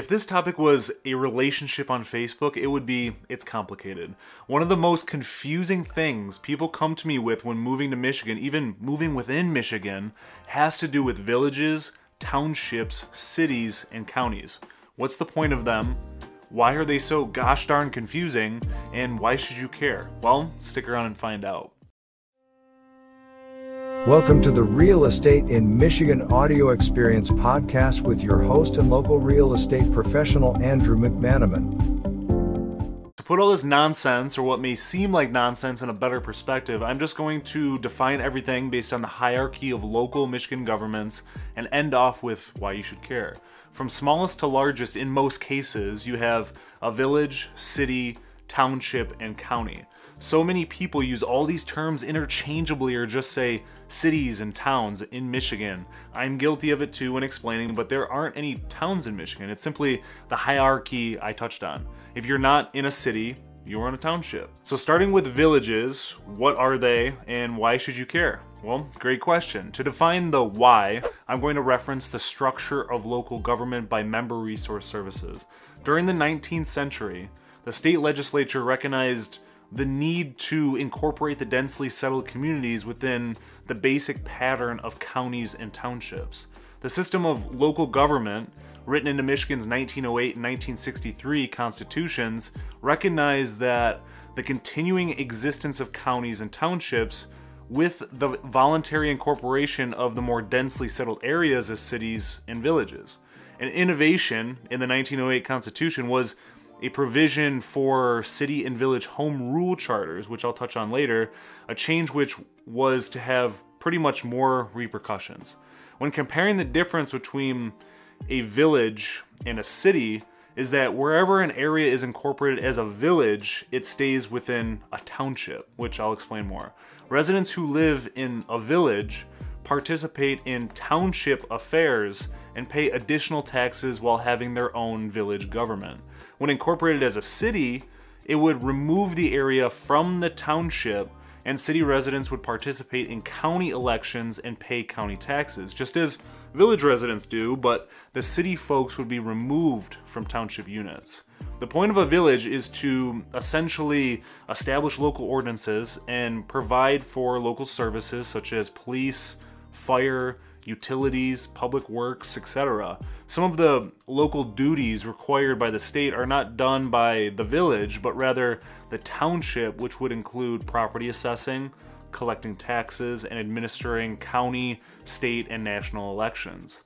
If this topic was a relationship on Facebook, it would be it's complicated. One of the most confusing things people come to me with when moving to Michigan, even moving within Michigan, has to do with villages, townships, cities, and counties. What's the point of them? Why are they so gosh darn confusing? And why should you care? Well, stick around and find out. Welcome to the Real Estate in Michigan Audio Experience podcast with your host and local real estate professional, Andrew McManamon. To put all this nonsense, or what may seem like nonsense, in a better perspective, I'm just going to define everything based on the hierarchy of local Michigan governments and end off with why you should care. From smallest to largest, in most cases, you have a village, city, township, and county. So many people use all these terms interchangeably or just say cities and towns in Michigan. I'm guilty of it too when explaining, but there aren't any towns in Michigan. It's simply the hierarchy I touched on. If you're not in a city, you're in a township. So starting with villages, what are they and why should you care? Well, great question. To define the why, I'm going to reference the structure of local government by member resource services. During the 19th century, the state legislature recognized the need to incorporate the densely settled communities within the basic pattern of counties and townships. The system of local government, written into Michigan's 1908 and 1963 constitutions, recognized that the continuing existence of counties and townships with the voluntary incorporation of the more densely settled areas as cities and villages. An innovation in the 1908 Constitution was a provision for city and village home rule charters, which I'll touch on later, a change which was to have pretty much more repercussions. When comparing the difference between a village and a city, is that wherever an area is incorporated as a village, it stays within a township, which I'll explain more. Residents who live in a village participate in township affairs and pay additional taxes while having their own village government. When incorporated as a city, it would remove the area from the township and city residents would participate in county elections and pay county taxes, just as village residents do, but the city folks would be removed from township units. The point of a village is to essentially establish local ordinances and provide for local services such as police, fire, utilities, public works, etc. Some of the local duties required by the state are not done by the village, but rather the township, which would include property assessing, collecting taxes, and administering county, state, and national elections.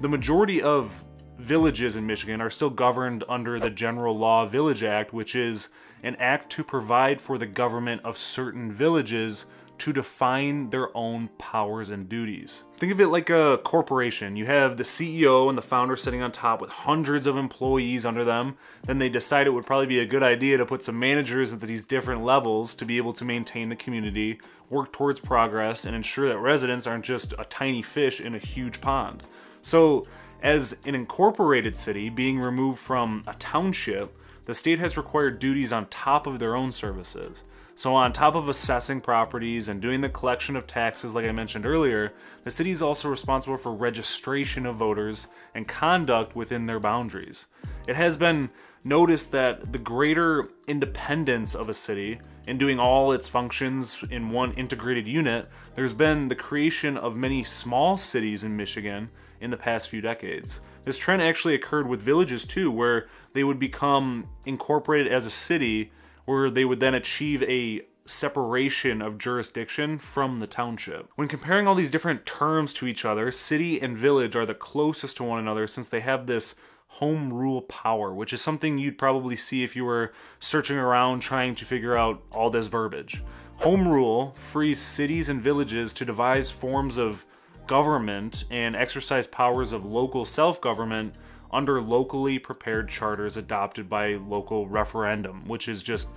The majority of villages in Michigan are still governed under the General Law Village Act, which is an act to provide for the government of certain villages to define their own powers and duties. Think of it like a corporation. You have the CEO and the founder sitting on top with hundreds of employees under them. Then they decide it would probably be a good idea to put some managers at these different levels to be able to maintain the community, work towards progress, and ensure that residents aren't just a tiny fish in a huge pond. So, as an incorporated city being removed from a township, the state has required duties on top of their own services. So, on top of assessing properties and doing the collection of taxes, like I mentioned earlier, the city is also responsible for registration of voters and conduct within their boundaries. It has been noticed that the greater independence of a city in doing all its functions in one integrated unit, there's been the creation of many small cities in Michigan in the past few decades. This trend actually occurred with villages too, where they would become incorporated as a city where they would then achieve a separation of jurisdiction from the township. When comparing all these different terms to each other, city and village are the closest to one another since they have this home rule power, which is something you'd probably see if you were searching around trying to figure out all this verbiage. Home rule frees cities and villages to devise forms of government and exercise powers of local self government under locally prepared charters adopted by local referendum, which is just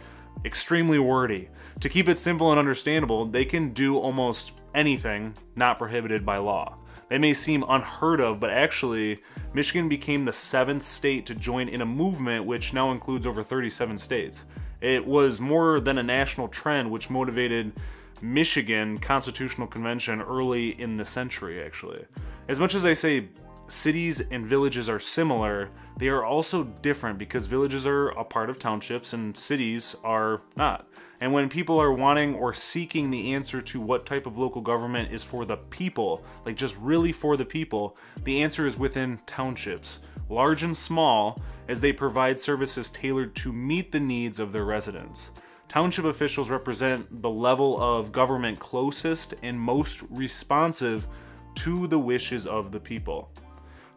extremely wordy. To keep it simple and understandable, they can do almost anything not prohibited by law. They may seem unheard of, but actually, Michigan became the seventh state to join in a movement which now includes over 37 states. It was more than a national trend which motivated Michigan Constitutional Convention early in the century, actually. As much as I say cities and villages are similar, they are also different because villages are a part of townships and cities are not. And when people are wanting or seeking the answer to what type of local government is for the people, like just really for the people, the answer is within townships, large and small, as they provide services tailored to meet the needs of their residents. Township officials represent the level of government closest and most responsive to the wishes of the people.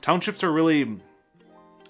Townships are really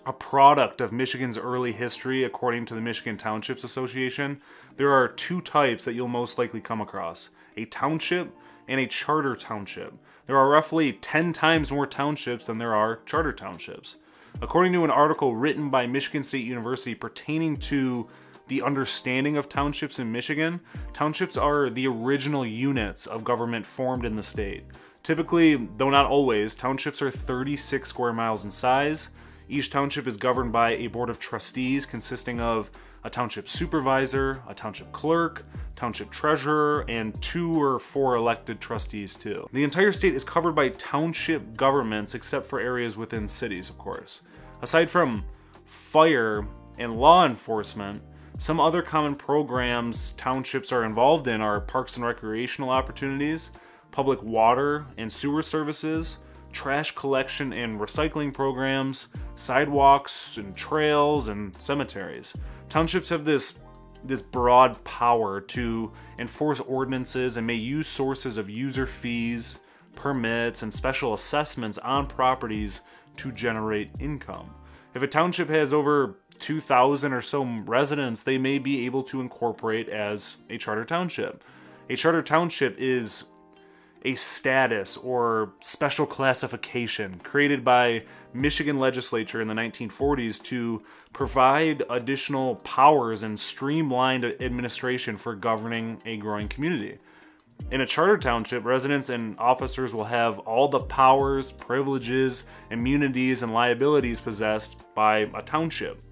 a product of Michigan's early history, according to the Michigan Townships Association. There are two types that you'll most likely come across a township and a charter township. There are roughly 10 times more townships than there are charter townships. According to an article written by Michigan State University pertaining to the understanding of townships in Michigan, townships are the original units of government formed in the state. Typically, though not always, townships are 36 square miles in size each township is governed by a board of trustees consisting of a township supervisor, a township clerk, township treasurer, and two or four elected trustees too. The entire state is covered by township governments except for areas within cities, of course. Aside from fire and law enforcement, some other common programs townships are involved in are parks and recreational opportunities, public water and sewer services, trash collection and recycling programs, sidewalks and trails, and cemeteries. Townships have this this broad power to enforce ordinances and may use sources of user fees, permits, and special assessments on properties to generate income. If a township has over 2,000 or so residents, they may be able to incorporate as a charter township. A charter township is a status or special classification created by Michigan legislature in the 1940s to provide additional powers and streamlined administration for governing a growing community. In a charter township, residents and officers will have all the powers, privileges, immunities, and liabilities possessed by a township.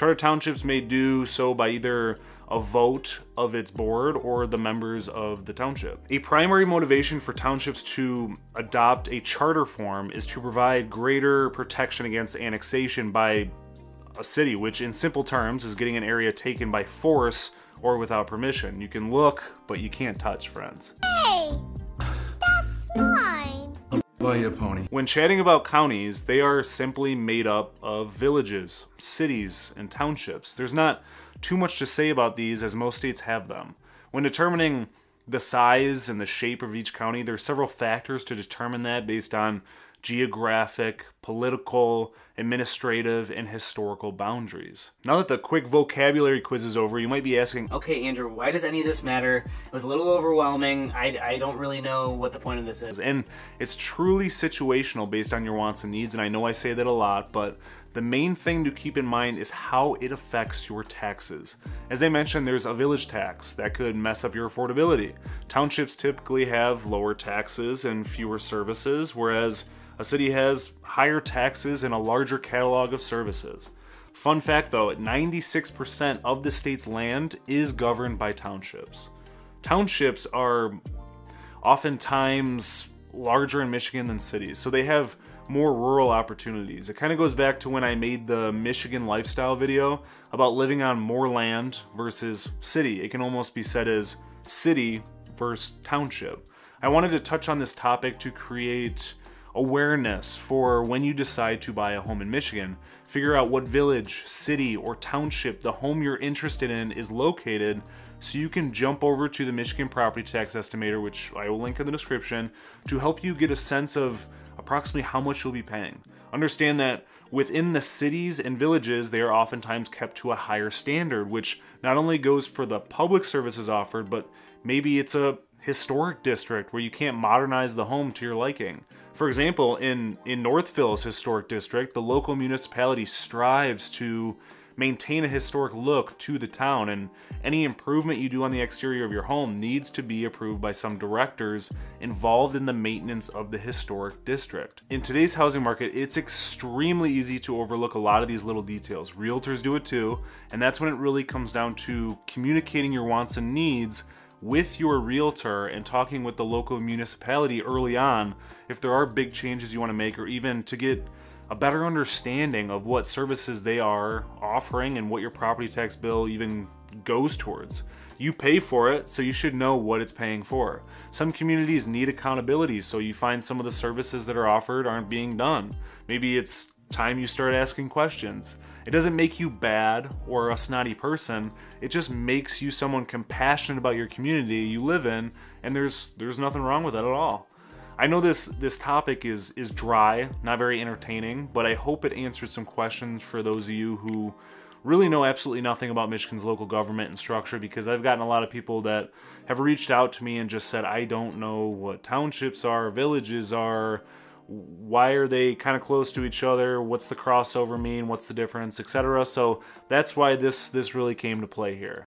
Charter townships may do so by either a vote of its board or the members of the township. A primary motivation for townships to adopt a charter form is to provide greater protection against annexation by a city, which in simple terms is getting an area taken by force or without permission. You can look, but you can't touch, friends. Buy a pony. When chatting about counties, they are simply made up of villages, cities, and townships. There's not too much to say about these as most states have them. When determining the size and the shape of each county, there are several factors to determine that based on geographic, political, administrative, and historical boundaries. Now that the quick vocabulary quiz is over, you might be asking, Okay, Andrew, why does any of this matter? It was a little overwhelming. I, I don't really know what the point of this is. and it's truly situational based on your wants and needs, and I know I say that a lot, but the main thing to keep in mind is how it affects your taxes. As I mentioned, there's a village tax that could mess up your affordability. Townships typically have lower taxes and fewer services, whereas a city has higher taxes and a larger catalog of services. Fun fact though, 96% of the state's land is governed by townships. Townships are oftentimes larger in Michigan than cities, so they have more rural opportunities. It kind of goes back to when I made the Michigan lifestyle video about living on more land versus city. It can almost be said as city versus township. I wanted to touch on this topic to create awareness for when you decide to buy a home in Michigan. Figure out what village, city, or township the home you're interested in is located so you can jump over to the Michigan Property Tax Estimator, which I will link in the description, to help you get a sense of approximately how much you'll be paying. Understand that within the cities and villages, they are oftentimes kept to a higher standard, which not only goes for the public services offered, but maybe it's a historic district where you can't modernize the home to your liking. For example, in, in Northville's historic district, the local municipality strives to maintain a historic look to the town, and any improvement you do on the exterior of your home needs to be approved by some directors involved in the maintenance of the historic district. In today's housing market, it's extremely easy to overlook a lot of these little details. Realtors do it too, and that's when it really comes down to communicating your wants and needs with your realtor and talking with the local municipality early on if there are big changes you want to make or even to get a better understanding of what services they are offering and what your property tax bill even goes towards. You pay for it, so you should know what it's paying for. Some communities need accountability, so you find some of the services that are offered aren't being done. Maybe it's time you start asking questions. It doesn't make you bad or a snotty person. It just makes you someone compassionate about your community you live in, and there's there's nothing wrong with that at all. I know this this topic is is dry, not very entertaining, but I hope it answered some questions for those of you who really know absolutely nothing about Michigan's local government and structure because I've gotten a lot of people that have reached out to me and just said, I don't know what townships are, villages are, why are they kind of close to each other, what's the crossover mean, what's the difference, etc. So that's why this this really came to play here.